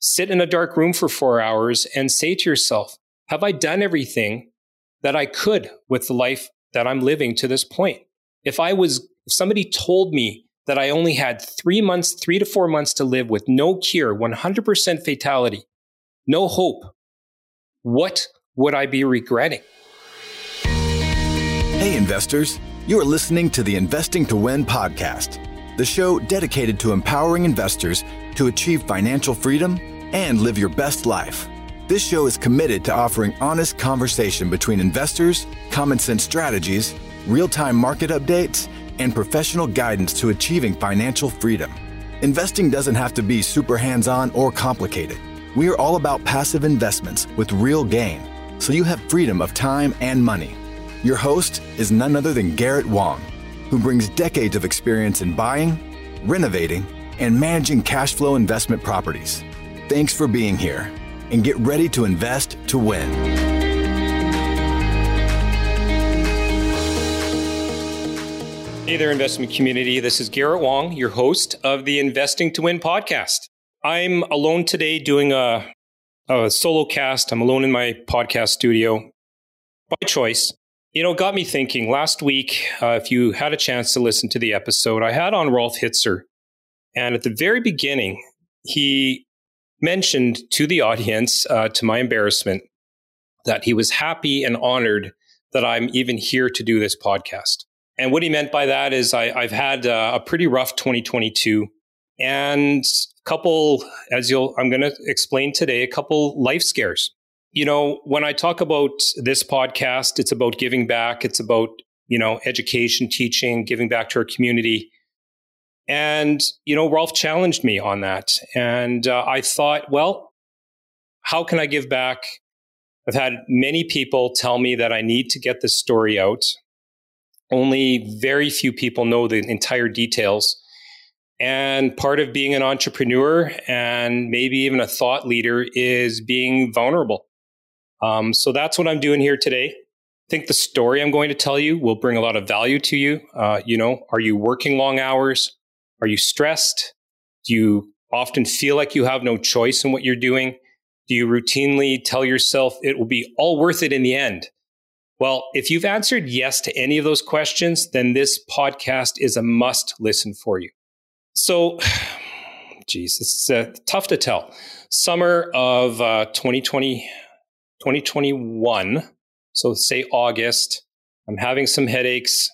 sit in a dark room for four hours and say to yourself, have I done everything that I could with the life that I'm living to this point? If I was, if somebody told me that I only had three months, three to four months to live with no cure, 100% fatality, no hope, what would I be regretting? Hey, investors. You are listening to the Investing to Win podcast, the show dedicated to empowering investors to achieve financial freedom and live your best life. This show is committed to offering honest conversation between investors, common sense strategies, real time market updates, and professional guidance to achieving financial freedom. Investing doesn't have to be super hands on or complicated. We are all about passive investments with real gain, so you have freedom of time and money. Your host is none other than Garret Wong, who brings decades of experience in buying, renovating, and managing cash flow investment properties. Thanks for being here and get ready to invest to win. Hey there, investment community. This is Garret Wong, your host of the Investing to Win podcast. I'm alone today doing a, a solo cast. I'm alone in my podcast studio by choice. You know, got me thinking last week. Uh, if you had a chance to listen to the episode, I had on Rolf Hitzer. And at the very beginning, he mentioned to the audience, uh, to my embarrassment, that he was happy and honored that I'm even here to do this podcast. And what he meant by that is I, have had uh, a pretty rough 2022 and a couple, as you'll, I'm going to explain today, a couple life scares. You know, when I talk about this podcast, it's about giving back. It's about, you know, education, teaching, giving back to our community. And, you know, Rolf challenged me on that. And uh, I thought, well, how can I give back? I've had many people tell me that I need to get this story out. Only very few people know the entire details. And part of being an entrepreneur and maybe even a thought leader is being vulnerable. Um, so that's what I'm doing here today. I think the story I'm going to tell you will bring a lot of value to you. Uh, you know, are you working long hours? Are you stressed? Do you often feel like you have no choice in what you're doing? Do you routinely tell yourself it will be all worth it in the end? Well, if you've answered yes to any of those questions, then this podcast is a must listen for you. So, geez, it's uh, tough to tell. Summer of uh, 2020, 2021, so say August, I'm having some headaches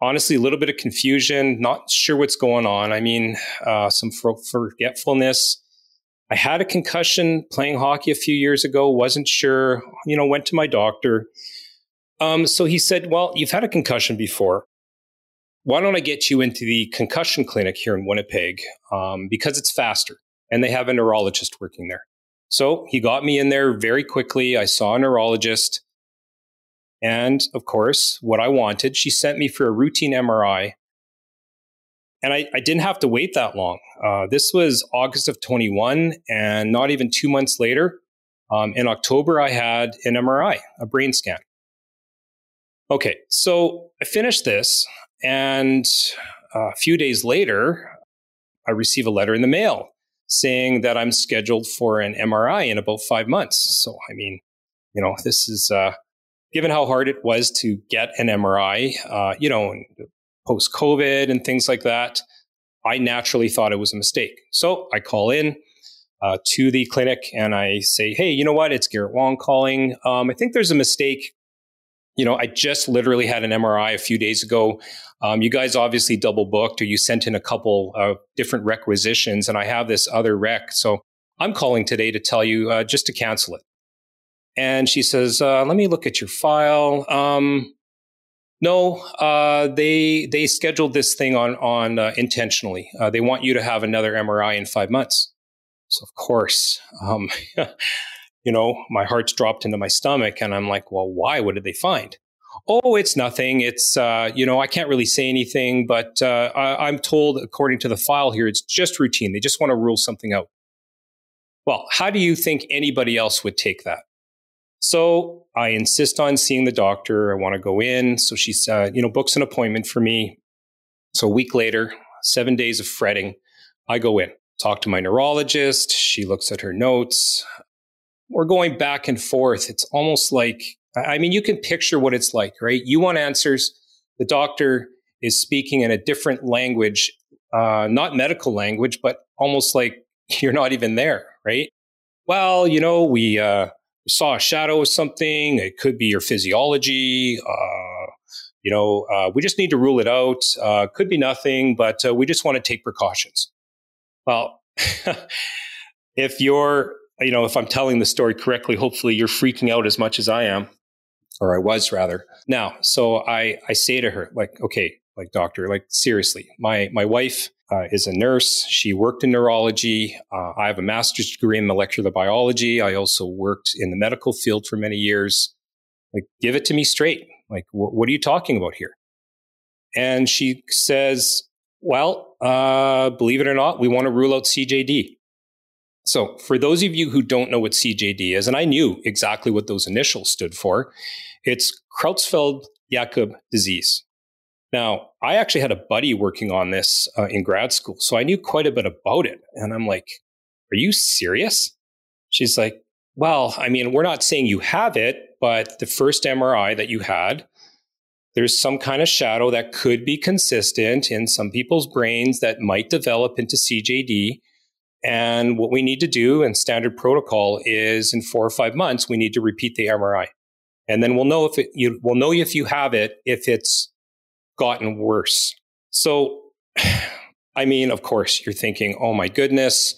honestly a little bit of confusion, not sure what's going on. I mean, uh, some forgetfulness. I had a concussion playing hockey a few years ago, wasn't sure, you know, went to my doctor. Um, so he said, Well, you've had a concussion before. Why don't I get you into the concussion clinic here in Winnipeg? Um, because it's faster and they have a neurologist working there. So he got me in there very quickly. I saw a neurologist. And of course, what I wanted, she sent me for a routine MRI. And I, I didn't have to wait that long. Uh, this was August of 21, and not even two months later, um, in October, I had an MRI, a brain scan. Okay, so I finished this, and a few days later, I receive a letter in the mail saying that I'm scheduled for an MRI in about five months. So, I mean, you know, this is uh, given how hard it was to get an MRI, uh, you know, post COVID and things like that, I naturally thought it was a mistake. So I call in uh, to the clinic and I say, hey, you know what? It's Garret Wong calling. Um, I think there's a mistake. You know, I just literally had an MRI a few days ago. Um, you guys obviously double booked or you sent in a couple of different requisitions, and I have this other rec. So I'm calling today to tell you uh, just to cancel it. And she says, uh, "Let me look at your file." Um, no, uh, they they scheduled this thing on on uh, intentionally. Uh, they want you to have another MRI in five months. So of course, um, you know, my heart's dropped into my stomach, and I'm like, "Well, why? What did they find?" Oh, it's nothing. It's uh, you know, I can't really say anything, but uh, I, I'm told, according to the file here, it's just routine. They just want to rule something out. Well, how do you think anybody else would take that? So I insist on seeing the doctor. I want to go in. So she, uh, you know, books an appointment for me. So a week later, seven days of fretting, I go in. talk to my neurologist. She looks at her notes. We're going back and forth. It's almost like, I mean, you can picture what it's like, right? You want answers. The doctor is speaking in a different language, uh, not medical language, but almost like you're not even there, right? Well, you know, we uh, saw a shadow of something. It could be your physiology. Uh, you know, uh, we just need to rule it out. Uh, could be nothing, but uh, we just want to take precautions. Well, if you're, you know, if I'm telling the story correctly, hopefully you're freaking out as much as I am, or I was rather. Now, so I, I say to her, like, okay, like doctor, like seriously, my my wife uh, is a nurse. She worked in neurology. Uh, I have a master's degree in molecular biology. I also worked in the medical field for many years. Like, give it to me straight. Like, wh- what are you talking about here? And she says, well, uh, believe it or not, we want to rule out CJD. So, for those of you who don't know what CJD is, and I knew exactly what those initials stood for, it's Creutzfeldt Jakob disease. Now, I actually had a buddy working on this uh, in grad school, so I knew quite a bit about it. And I'm like, Are you serious? She's like, Well, I mean, we're not saying you have it, but the first MRI that you had, there's some kind of shadow that could be consistent in some people's brains that might develop into CJD. And what we need to do in standard protocol is in four or five months, we need to repeat the MRI. And then we'll know if it, you, we'll know if you have it, if it's gotten worse. So, I mean, of course, you're thinking, oh my goodness,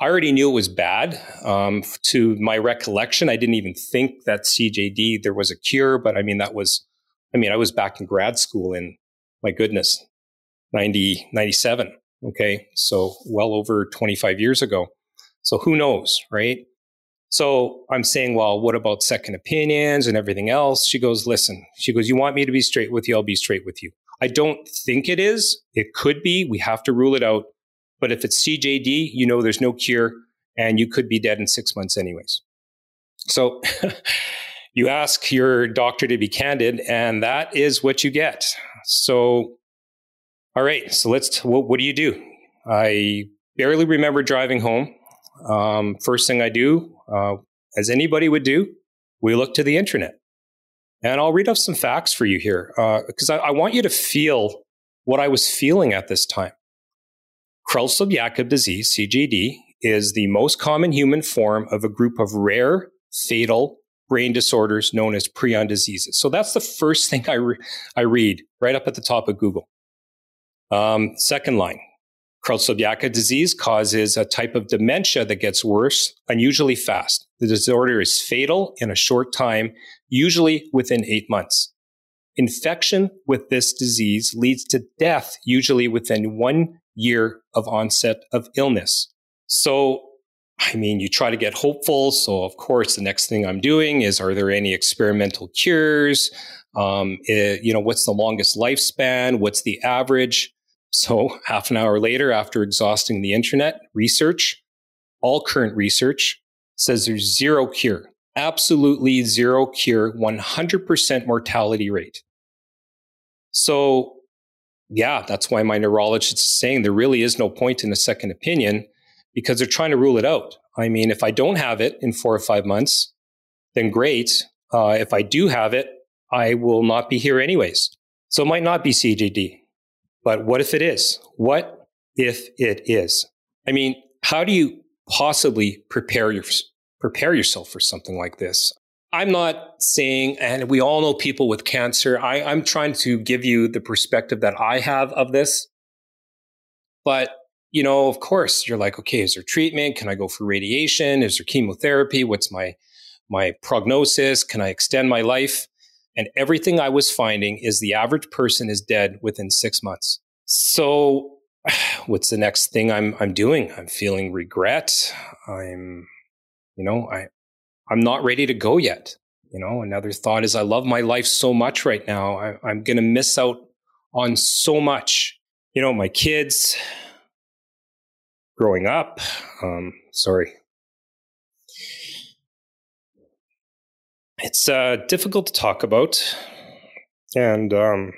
I already knew it was bad. Um, to my recollection, I didn't even think that CJD there was a cure, but I mean, that was, I mean, I was back in grad school in, my goodness, 90, 97. Okay. So well over 25 years ago. So who knows, right? So I'm saying, well, what about second opinions and everything else? She goes, listen, she goes, you want me to be straight with you? I'll be straight with you. I don't think it is. It could be. We have to rule it out. But if it's CJD, you know there's no cure and you could be dead in six months, anyways. So you ask your doctor to be candid, and that is what you get. So, all right. So let's, what, what do you do? I barely remember driving home. Um, first thing I do, uh, as anybody would do, we look to the internet. And I'll read off some facts for you here because uh, I, I, want you to feel what I was feeling at this time. Creutzfeldt Jakob disease, CJD, is the most common human form of a group of rare, fatal brain disorders known as prion diseases. So that's the first thing I, re- I read right up at the top of Google. Um, second line Creutzfeldt-Jakob disease causes a type of dementia that gets worse unusually fast. The disorder is fatal in a short time, usually within eight months. Infection with this disease leads to death, usually within one year of onset of illness. So, I mean, you try to get hopeful. So, of course, the next thing I'm doing is are there any experimental cures? Um, it, eh, you know, what's the longest lifespan? What's the average? So, half an hour later, after exhausting the internet, research, all current research says there's zero cure, absolutely zero cure, 100% mortality rate. So, yeah, that's why my neurologist is saying there really is no point in a second opinion because they're trying to rule it out. I mean, if I don't have it in four or five months, then great. Uh, if I do have it, I will not be here anyways. So it might not be CJD. But what if it is? What if it is? I mean, how do you possibly prepare your, prepare yourself for something like this? I'm not saying, and we all know people with cancer. I, I'm trying to give you the perspective that I have of this. But, you know, of course, you're like, okay, is there treatment? Can I go for radiation? Is there chemotherapy? What's my, my prognosis? Can I extend my life? And everything I was finding is the average person is dead within six months. So what's the next thing I'm I'm doing? I'm feeling regret. I'm, you know, I I'm not ready to go yet. You know, another thought is I love my life so much right now. I, I'm gonna miss out on so much. You know, my kids growing up. Um, sorry, it's uh, difficult to talk about. And um,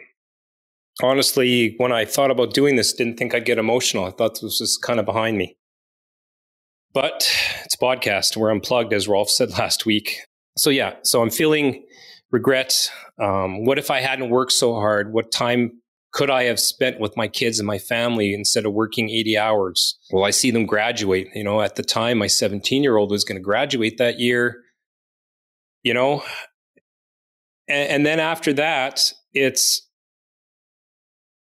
honestly, when I thought about doing this, didn't think I'd get emotional. I thought this was kind of behind me. But it's a podcast. We're unplugged, as Rolf said last week. So, yeah, so I'm feeling regret. Um, what if I hadn't worked so hard? What time could I have spent with my kids and my family instead of working 80 hours? Well, I see them graduate. You know, at the time, my 17 year old was going to graduate that year. You know, and, and then after that, it's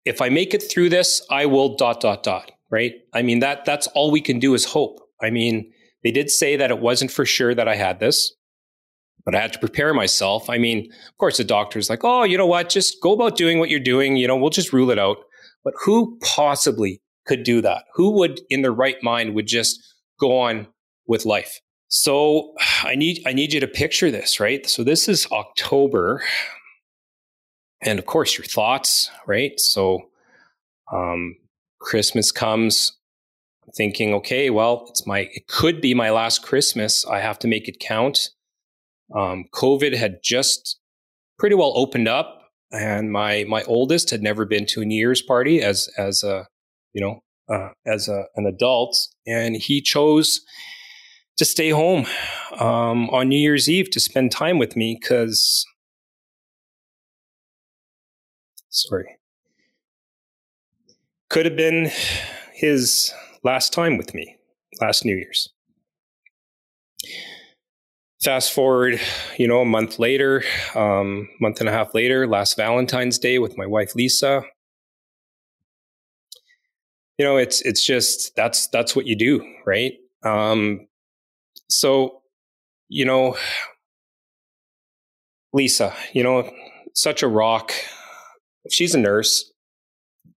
if I make it through this, I will dot dot dot. Right? I mean that that's all we can do is hope. I mean, they did say that it wasn't for sure that I had this, but I had to prepare myself. I mean, of course, the doctor's like, oh, you know what? Just go about doing what you're doing. You know, we'll just rule it out. But who possibly could do that? Who would, in their right mind, would just go on with life? So I need I need you to picture this, right? So this is October, and of course your thoughts, right? So um, Christmas comes, thinking, okay, well, it's my it could be my last Christmas. I have to make it count. Um, COVID had just pretty well opened up, and my my oldest had never been to a New Year's party as as a you know uh, as a, an adult, and he chose to stay home um, on New Year's Eve to spend time with me because, sorry, could have been his last time with me, last New Year's. Fast forward, you know, a month later, um, month and a half later, last Valentine's Day with my wife Lisa. You know, it's it's just that's that's what you do, right? Um, so, you know, Lisa, you know, such a rock. She's a nurse.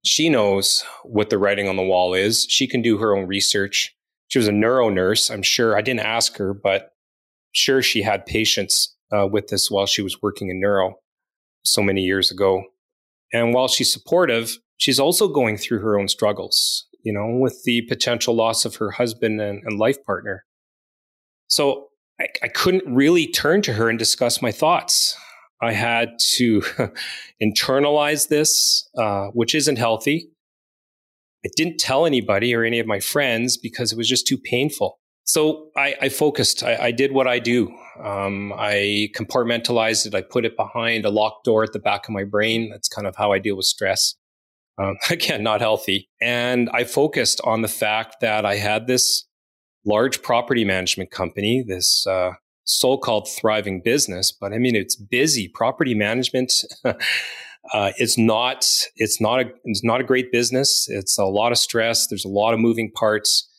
She knows what the writing on the wall is. She can do her own research. She was a neuro nurse. I'm sure I didn't ask her, but sure she had patients uh, with this while she was working in neuro so many years ago. And while she's supportive, she's also going through her own struggles, you know, with the potential loss of her husband and, and life partner. So I, I couldn't really turn to her and discuss my thoughts. I had to internalize this, uh, which isn't healthy. I didn't tell anybody or any of my friends because it was just too painful. So I, I focused. I, I, did what I do. Um, I compartmentalized it. I put it behind a locked door at the back of my brain. That's kind of how I deal with stress. Um, again, not healthy. And I focused on the fact that I had this large property management company, this uh, so-called thriving business, but I mean it's busy. Property management uh, is not it's not a it's not a great business. It's a lot of stress. There's a lot of moving parts.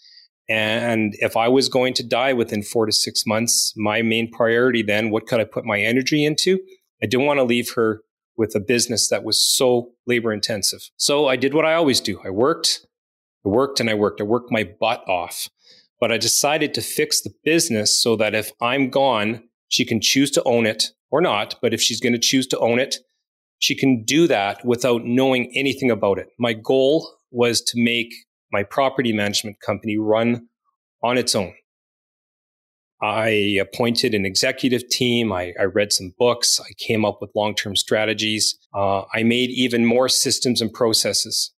And if I was going to die within four to six months, my main priority then, what could I put my energy into? I didn't want to leave her with a business that was so labor intensive. So I did what I always do. I worked, I worked and I worked. I worked my butt off. But I decided to fix the business so that if I'm gone, she can choose to own it or not. But if she's going to choose to own it, she can do that without knowing anything about it. My goal was to make my property management company run on its own. I appointed an executive team. I, I read some books. I came up with long term strategies. Uh, I made even more systems and processes.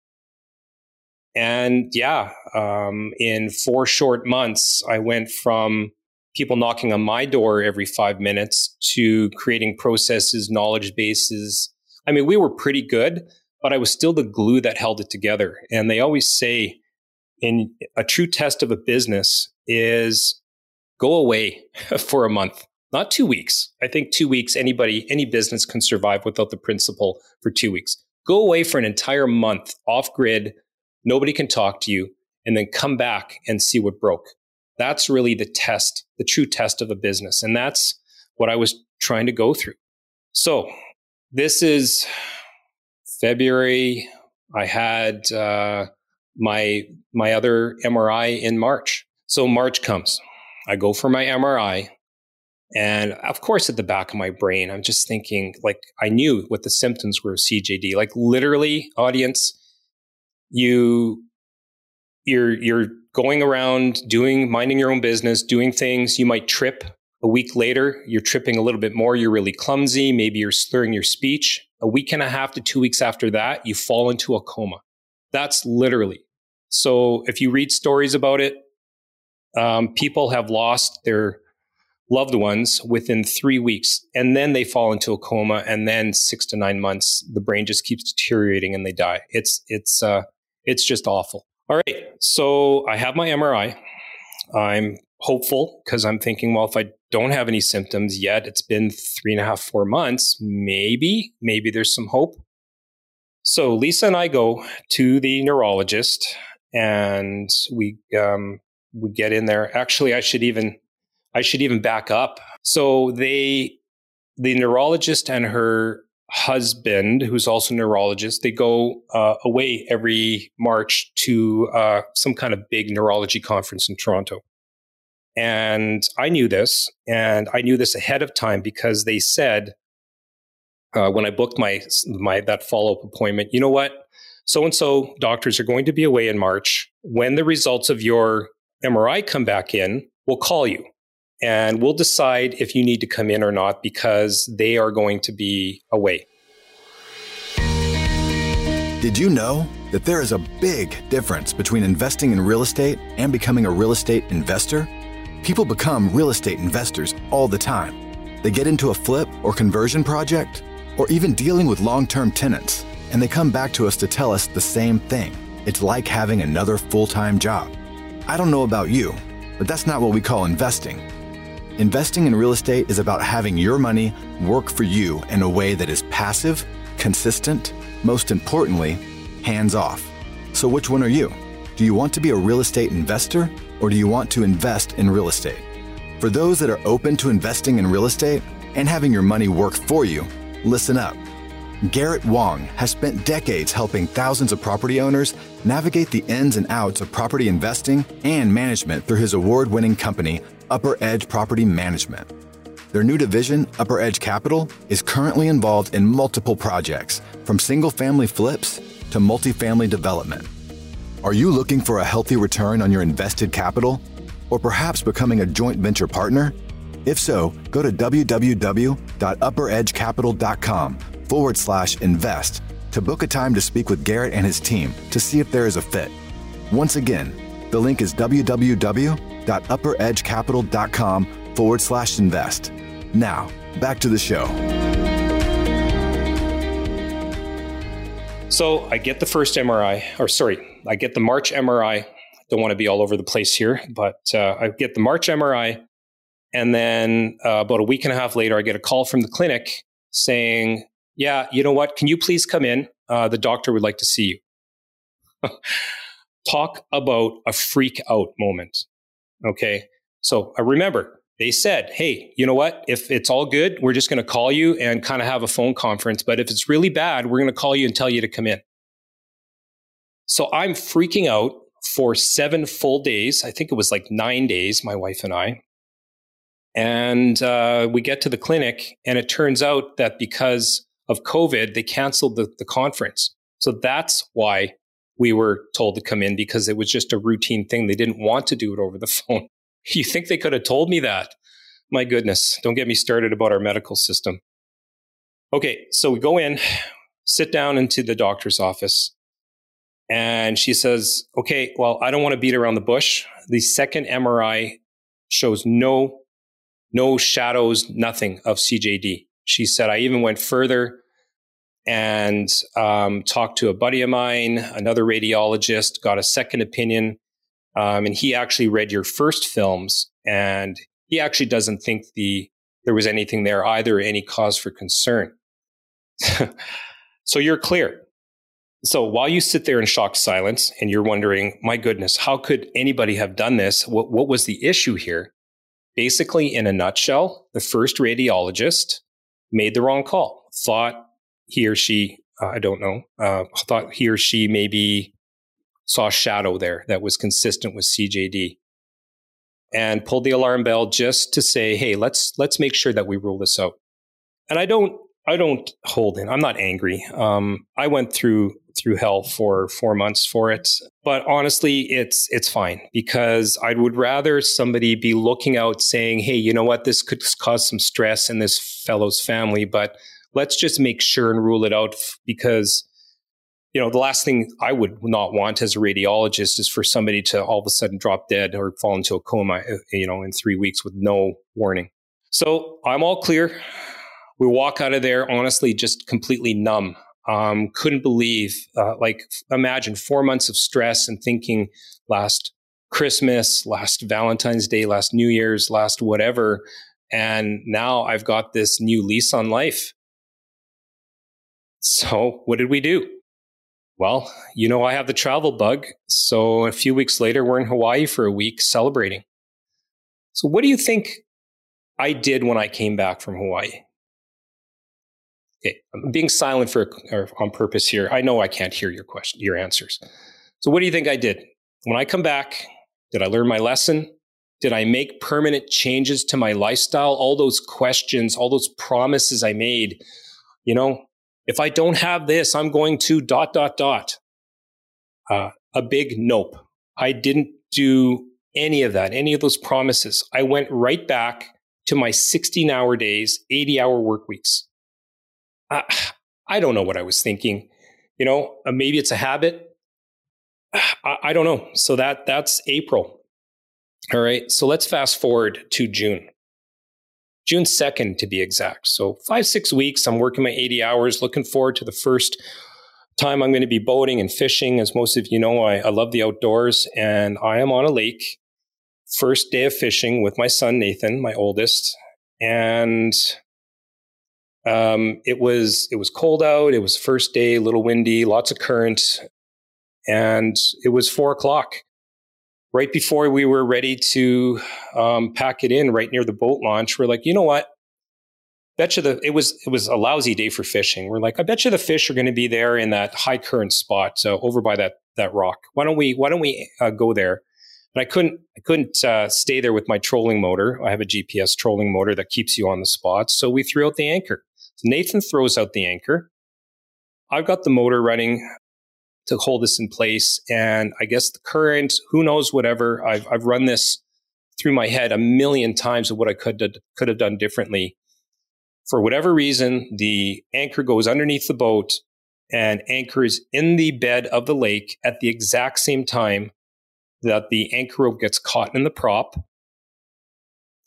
And yeah, um, in four short months, I went from people knocking on my door every five minutes to creating processes, knowledge bases. I mean, we were pretty good, but I was still the glue that held it together. And they always say, in a true test of a business is go away for a month, not two weeks. I think two weeks, anybody, any business can survive without the principal for two weeks. Go away for an entire month off grid, nobody can talk to you, and then come back and see what broke. That's really the test, the true test of a business. And that's what I was trying to go through. So this is February. I had uh, my my other MRI in March. So March comes. I go for my MRI. And of course, at the back of my brain, I'm just thinking, like, I knew what the symptoms were of CJD. Like, literally, audience, you you're you're going around doing minding your own business doing things. You might trip a week later. You're tripping a little bit more. You're really clumsy. Maybe you're slurring your speech. A week and a half to two weeks after that you fall into a coma. That's literally. So if you read stories about it Um, people have lost their loved ones within three weeks, and then they fall into a coma, and then six to nine months, the brain just keeps deteriorating and they die. It's it's uh, it's just awful. All right, so I have my MRI. I'm hopeful because I'm thinking, well, if I don't have any symptoms yet, it's been three and a half, four months, maybe, maybe there's some hope. So Lisa and I go to the neurologist and we um, we get in there. Actually, I should even I should even back up. So they the neurologist and her husband, who's also a neurologist, they go uh, away every March to uh, some kind of big neurology conference in Toronto. And I knew this, and I knew this ahead of time because they said uh, when I booked my my that follow up appointment, you know what, so and so doctors are going to be away in March. When the results of your MRI come back in, we'll call you and we'll decide if you need to come in or not because they are going to be away. Did you know that there is a big difference between investing in real estate and becoming a real estate investor? People become real estate investors all the time. They get into a flip or conversion project, or even dealing with long term tenants, and they come back to us to tell us the same thing. It's like having another full time job. I don't know about you, but that's not what we call investing. Investing in real estate is about having your money work for you in a way that is passive, consistent, most importantly, hands off. So, which one are you? Do you want to be a real estate investor or do you want to invest in real estate? For those that are open to investing in real estate and having your money work for you, listen up. Garret Wong has spent decades helping thousands of property owners navigate the ins and outs of property investing and management through his award winning company, Upper Edge Property Management. Their new division, Upper Edge Capital, is currently involved in multiple projects, from single family flips to multifamily development. Are you looking for a healthy return on your invested capital? Or perhaps becoming a joint venture partner? If so, go to www.upperedgecapital.com forward slash invest to book a time to speak with Garret and his team to see if there is a fit. Once again, the link is www.upperedgecapital.com forward slash invest. Now, back to the show. So I get the first MRI, or sorry, I get the March MRI. Don't want to be all over the place here, but uh, I get the March MRI. And then uh, about a week and a half later, I get a call from the clinic saying, Yeah, you know what? Can you please come in? Uh, the doctor would like to see you. Talk about a freak out moment. Okay. So I remember they said, Hey, you know what? If it's all good, we're just going to call you and kind of have a phone conference. But if it's really bad, we're going to call you and tell you to come in. So I'm freaking out for seven full days. I think it was like nine days, my wife and I. And uh, we get to the clinic, and it turns out that because of COVID, they canceled the, the conference. So that's why we were told to come in because it was just a routine thing. They didn't want to do it over the phone. You think they could have told me that? My goodness, don't get me started about our medical system. Okay, so we go in, sit down into the doctor's office, and she says, Okay, well, I don't want to beat around the bush. The second MRI shows no, no shadows, nothing of CJD. She said, I even went further and um, talked to a buddy of mine, another radiologist, got a second opinion. Um, and he actually read your first films and he actually doesn't think the there was anything there either, any cause for concern. so you're clear. So while you sit there in shocked silence and you're wondering, my goodness, how could anybody have done this? What, what was the issue here? Basically, in a nutshell, the first radiologist made the wrong call, thought he or she, uh, I don't know, uh, thought he or she maybe saw a shadow there that was consistent with CJD and pulled the alarm bell just to say, hey, let's let's make sure that we rule this out. And I don't I don't hold in. I'm not angry. Um, I went through through hell for four months for it, but honestly, it's it's fine because I would rather somebody be looking out saying, "Hey, you know what? This could cause some stress in this fellow's family, but let's just make sure and rule it out because you know, the last thing I would not want as a radiologist is for somebody to all of a sudden drop dead or fall into a coma, uh, you know, in three weeks with no warning. So I'm all clear. We walk out of there, honestly, just completely numb. Um, couldn't believe, uh, like, imagine four months of stress and thinking last Christmas, last Valentine's Day, last New Year's, last whatever. And now I've got this new lease on life. So what did we do? Well, you know, I have the travel bug. So a few weeks later, we're in Hawaii for a week celebrating. So what do you think I did when I came back from Hawaii? Okay, I'm being silent for on purpose here. I know I can't hear your question, your answers. So what do you think I did? When I come back, did I learn my lesson? Did I make permanent changes to my lifestyle? All those questions, all those promises I made, you know, if I don't have this, I'm going to dot, dot, dot. Uh, a big nope. I didn't do any of that, any of those promises. I went right back to my 16 hour days, 80 hour work weeks. Uh, I don't know what I was thinking. You know, uh, maybe it's a habit. I, I don't know. So that that's April. All right. So let's fast forward to June. June 2nd to be exact. So five, six weeks, I'm working my 80 hours, looking forward to the first time I'm going to be boating and fishing. As most of you know, I, I love the outdoors and I am on a lake. First day of fishing with my son, Nathan, my oldest. And um, it was it was cold out. It was first day, a little windy, lots of current, and it was four o'clock right before we were ready to um, pack it in right near the boat launch, we're like, you know what? Bet you the it was it was a lousy day for fishing. We're like, I bet you the fish are going to be there in that high current spot uh, over by that that rock. Why don't we Why don't we uh, go there? And I couldn't I couldn't uh, stay there with my trolling motor. I have a GPS trolling motor that keeps you on the spot. So we threw out the anchor. So Nathan throws out the anchor. I've got the motor running to hold this in place. And I guess the current, who knows, whatever. I've, I've run this through my head a million times of what I could have, could have done differently. For whatever reason, the anchor goes underneath the boat and anchors in the bed of the lake at the exact same time that the anchor rope gets caught in the prop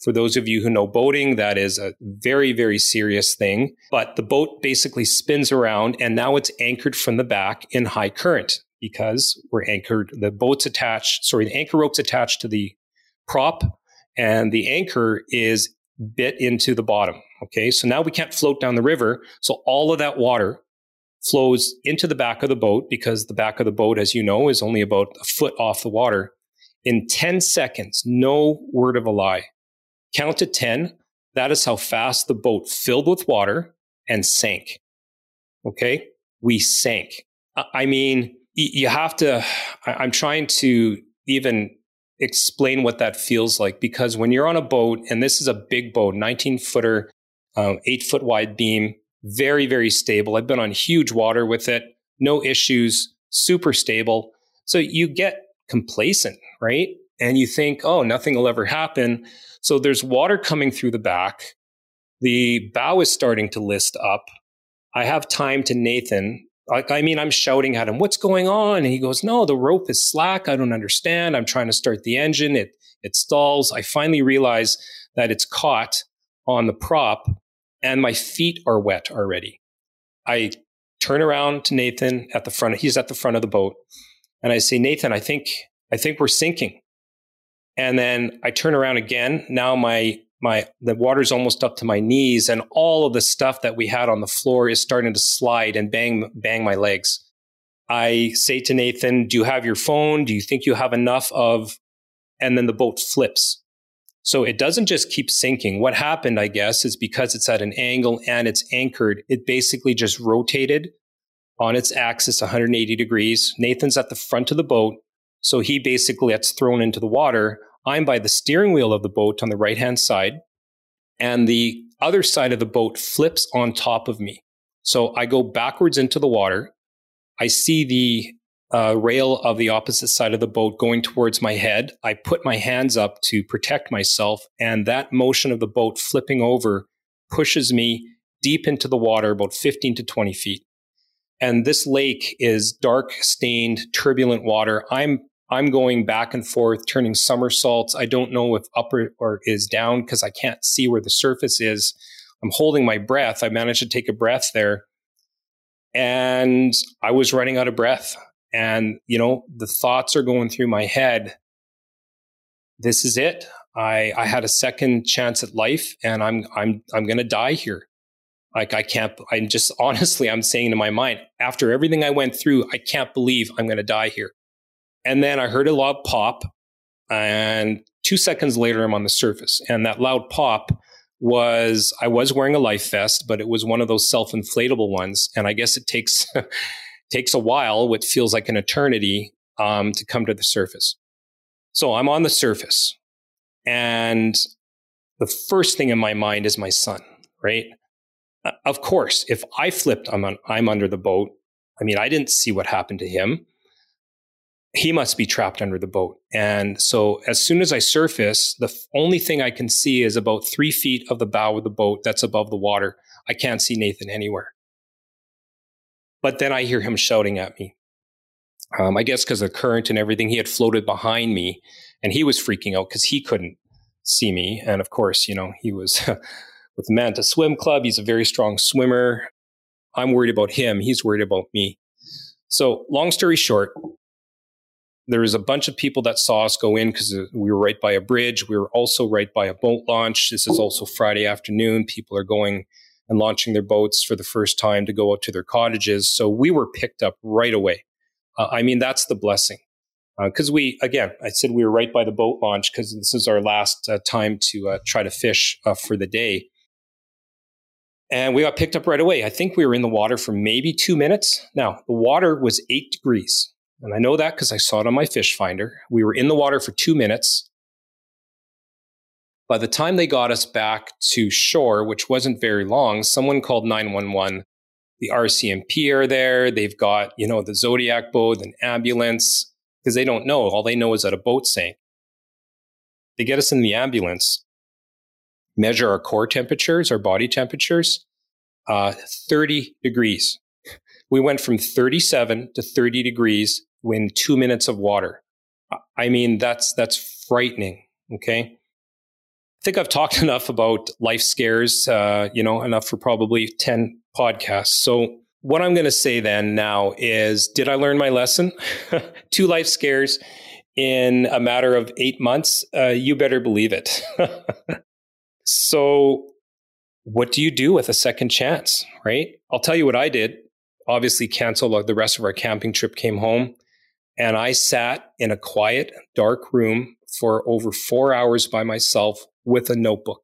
for those of you who know boating, that is a very, very serious thing. But the boat basically spins around and now it's anchored from the back in high current because we're anchored. The boat's attached, sorry, the anchor rope's attached to the prop and the anchor is bit into the bottom. Okay. So now we can't float down the river. So all of that water flows into the back of the boat because the back of the boat, as you know, is only about a foot off the water. In 10 seconds, no word of a lie, Count to 10. That is how fast the boat filled with water and sank. Okay. We sank. I mean, you have to, I'm trying to even explain what that feels like because when you're on a boat, and this is a big boat, 19 footer, um, eight foot wide beam, very, very stable. I've been on huge water with it, no issues, super stable. So you get complacent, right? And you think, oh, nothing will ever happen. So there's water coming through the back. The bow is starting to list up. I have time to Nathan. Like, I mean, I'm shouting at him, what's going on? And he goes, no, the rope is slack. I don't understand. I'm trying to start the engine. It, it stalls. I finally realize that it's caught on the prop and my feet are wet already. I turn around to Nathan at the front. He's at the front of the boat. And I say, Nathan, I think, I think we're sinking. And then I turn around again. Now my my the water's almost up to my knees and all of the stuff that we had on the floor is starting to slide and bang bang my legs. I say to Nathan, "Do you have your phone? Do you think you have enough of?" And then the boat flips. So it doesn't just keep sinking. What happened, I guess, is because it's at an angle and it's anchored, it basically just rotated on its axis 180 degrees. Nathan's at the front of the boat. So he basically gets thrown into the water. I'm by the steering wheel of the boat on the right hand side, and the other side of the boat flips on top of me. So I go backwards into the water. I see the uh, rail of the opposite side of the boat going towards my head. I put my hands up to protect myself, and that motion of the boat flipping over pushes me deep into the water, about 15 to 20 feet. And this lake is dark, stained, turbulent water. I'm I'm going back and forth, turning somersaults. I don't know if up or, or is down because I can't see where the surface is. I'm holding my breath. I managed to take a breath there. And I was running out of breath. And, you know, the thoughts are going through my head. This is it. I, I had a second chance at life and I'm, I'm, I'm going to die here. Like I can't, I'm just honestly, I'm saying to my mind, after everything I went through, I can't believe I'm going to die here. And then I heard a loud pop and two seconds later, I'm on the surface and that loud pop was I was wearing a life vest, but it was one of those self-inflatable ones. And I guess it takes, takes a while, what feels like an eternity, um, to come to the surface. So I'm on the surface and the first thing in my mind is my son, right? Uh, of course, if I flipped, I'm, on, I'm under the boat. I mean, I didn't see what happened to him. He must be trapped under the boat. And so as soon as I surface, the only thing I can see is about three feet of the bow of the boat that's above the water. I can't see Nathan anywhere. But then I hear him shouting at me. Um, I guess because of the current and everything, he had floated behind me and he was freaking out because he couldn't see me. And of course, you know, he was with the Manta Swim Club. He's a very strong swimmer. I'm worried about him. He's worried about me. So, long story short, there was a bunch of people that saw us go in because we were right by a bridge. We were also right by a boat launch. This is also Friday afternoon. People are going and launching their boats for the first time to go out to their cottages. So we were picked up right away. Uh, I mean, that's the blessing. Because uh, we, again, I said we were right by the boat launch because this is our last uh, time to uh, try to fish uh, for the day. And we got picked up right away. I think we were in the water for maybe two minutes. Now, the water was eight degrees. And I know that because I saw it on my fish finder. We were in the water for two minutes. By the time they got us back to shore, which wasn't very long, someone called 911 the RCMP are there. They've got, you know, the Zodiac boat, an ambulance, because they don't know. All they know is that a boat sank. They get us in the ambulance, measure our core temperatures, our body temperatures, uh, 30 degrees. We went from 37 to 30 degrees in two minutes of water. I mean, that's, that's frightening. Okay. I think I've talked enough about life scares, uh, you know, enough for probably 10 podcasts. So, what I'm going to say then now is Did I learn my lesson? Two life scares in a matter of eight months. Uh, you better believe it. so, what do you do with a second chance, right? I'll tell you what I did. Obviously, cancel the rest of our camping trip, came home, and I sat in a quiet, dark room for over four hours by myself with a notebook.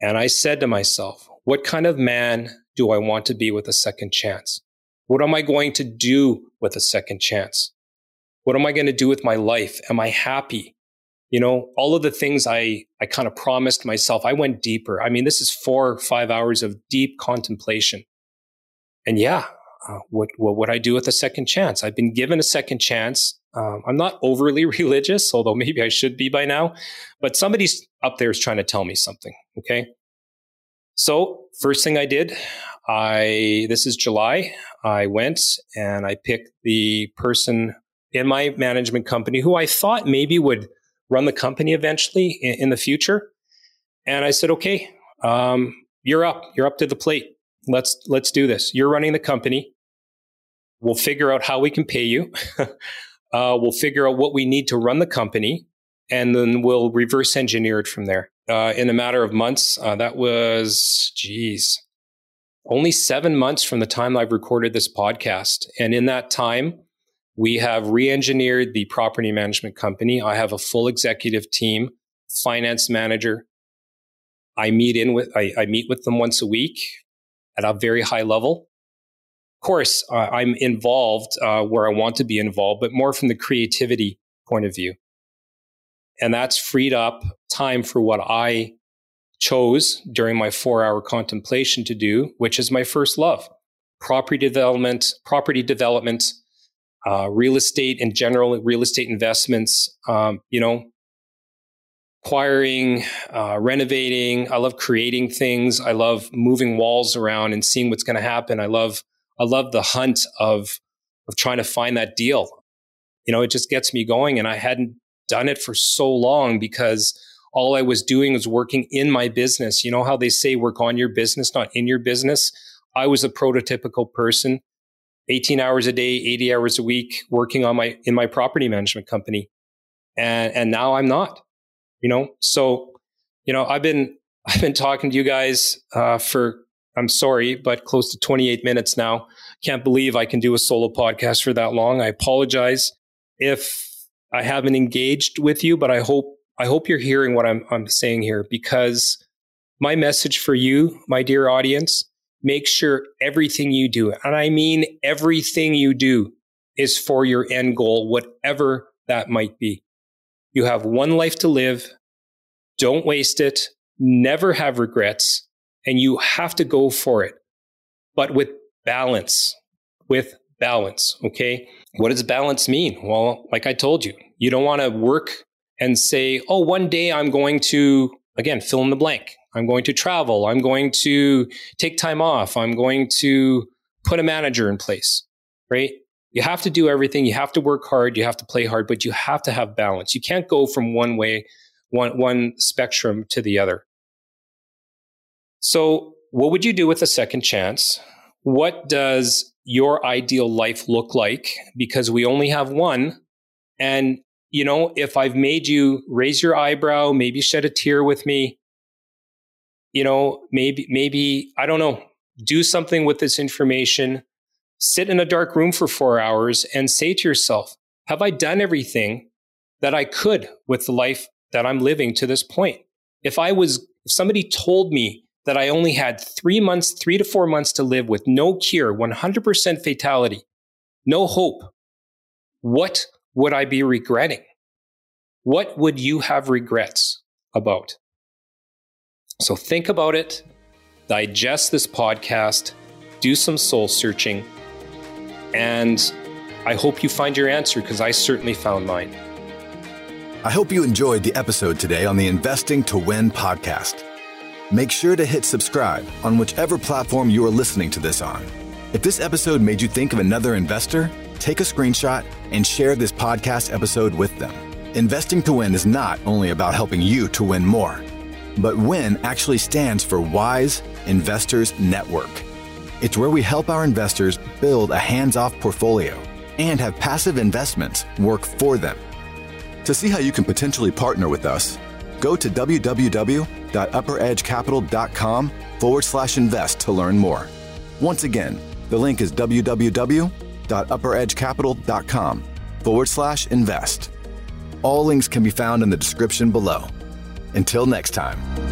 And I said to myself, what kind of man do I want to be with a second chance? What am I going to do with a second chance? What am I going to do with my life? Am I happy? You know, all of the things I, I kind of promised myself, I went deeper. I mean, this is four or five hours of deep contemplation. And yeah, uh, what, what would I do with a second chance? I've been given a second chance. Um, I'm not overly religious, although maybe I should be by now, but somebody's up there is trying to tell me something. Okay. So first thing I did, I this is July. I went and I picked the person in my management company who I thought maybe would run the company eventually in, in the future. And I said, okay, um, you're up. You're up to the plate. Let's let's do this. You're running the company. We'll figure out how we can pay you. uh, we'll figure out what we need to run the company, and then we'll reverse engineer it from there uh, in a matter of months. Uh, that was, geez, only seven months from the time I've recorded this podcast. And in that time, we have re engineered the property management company. I have a full executive team, finance manager. I meet in with, I, I meet with them once a week at a very high level. Of course, uh, I'm involved uh, where I want to be involved, but more from the creativity point of view. And that's freed up time for what I chose during my four hour contemplation to do, which is my first love property development, property development, uh, real estate in general, real estate investments, um, you know, acquiring, uh, renovating. I love creating things. I love moving walls around and seeing what's going to happen. I love I love the hunt of of trying to find that deal. You know, it just gets me going. And I hadn't done it for so long because all I was doing was working in my business. You know how they say work on your business, not in your business? I was a prototypical person, 18 hours a day, 80 hours a week, working on my in my property management company. And and now I'm not. You know, so you know, I've been I've been talking to you guys uh, for I'm sorry, but close to 28 minutes now. Can't believe I can do a solo podcast for that long. I apologize if I haven't engaged with you, but I hope I hope you're hearing what I'm I'm saying here because my message for you, my dear audience, make sure everything you do, and I mean everything you do, is for your end goal, whatever that might be. You have one life to live. Don't waste it. Never have regrets. And you have to go for it, but with balance, with balance. Okay. What does balance mean? Well, like I told you, you don't want to work and say, oh, one day I'm going to, again, fill in the blank. I'm going to travel. I'm going to take time off. I'm going to put a manager in place, right? You have to do everything. You have to work hard. You have to play hard, but you have to have balance. You can't go from one way, one, one spectrum to the other. So, what would you do with a second chance? What does your ideal life look like? Because we only have one. And, you know, if I've made you raise your eyebrow, maybe shed a tear with me, you know, maybe, maybe, I don't know, do something with this information, sit in a dark room for four hours and say to yourself, have I done everything that I could with the life that I'm living to this point? If I was, if somebody told me that I only had three months, three to four months to live with no cure, 100% fatality, no hope, what would I be regretting? What would you have regrets about? So think about it, digest this podcast, do some soul searching, and I hope you find your answer because I certainly found mine. I hope you enjoyed the episode today on the Investing to Win podcast. Make sure to hit subscribe on whichever platform you are listening to this on. If this episode made you think of another investor, take a screenshot and share this podcast episode with them. Investing to Win is not only about helping you to win more, but WIN actually stands for Wise Investors Network. It's where we help our investors build a hands off portfolio and have passive investments work for them. To see how you can potentially partner with us, go to www.upperedgecapital.com forward slash invest to learn more. Once again, the link is www.upperedgecapital.com forward slash invest. All links can be found in the description below. Until next time.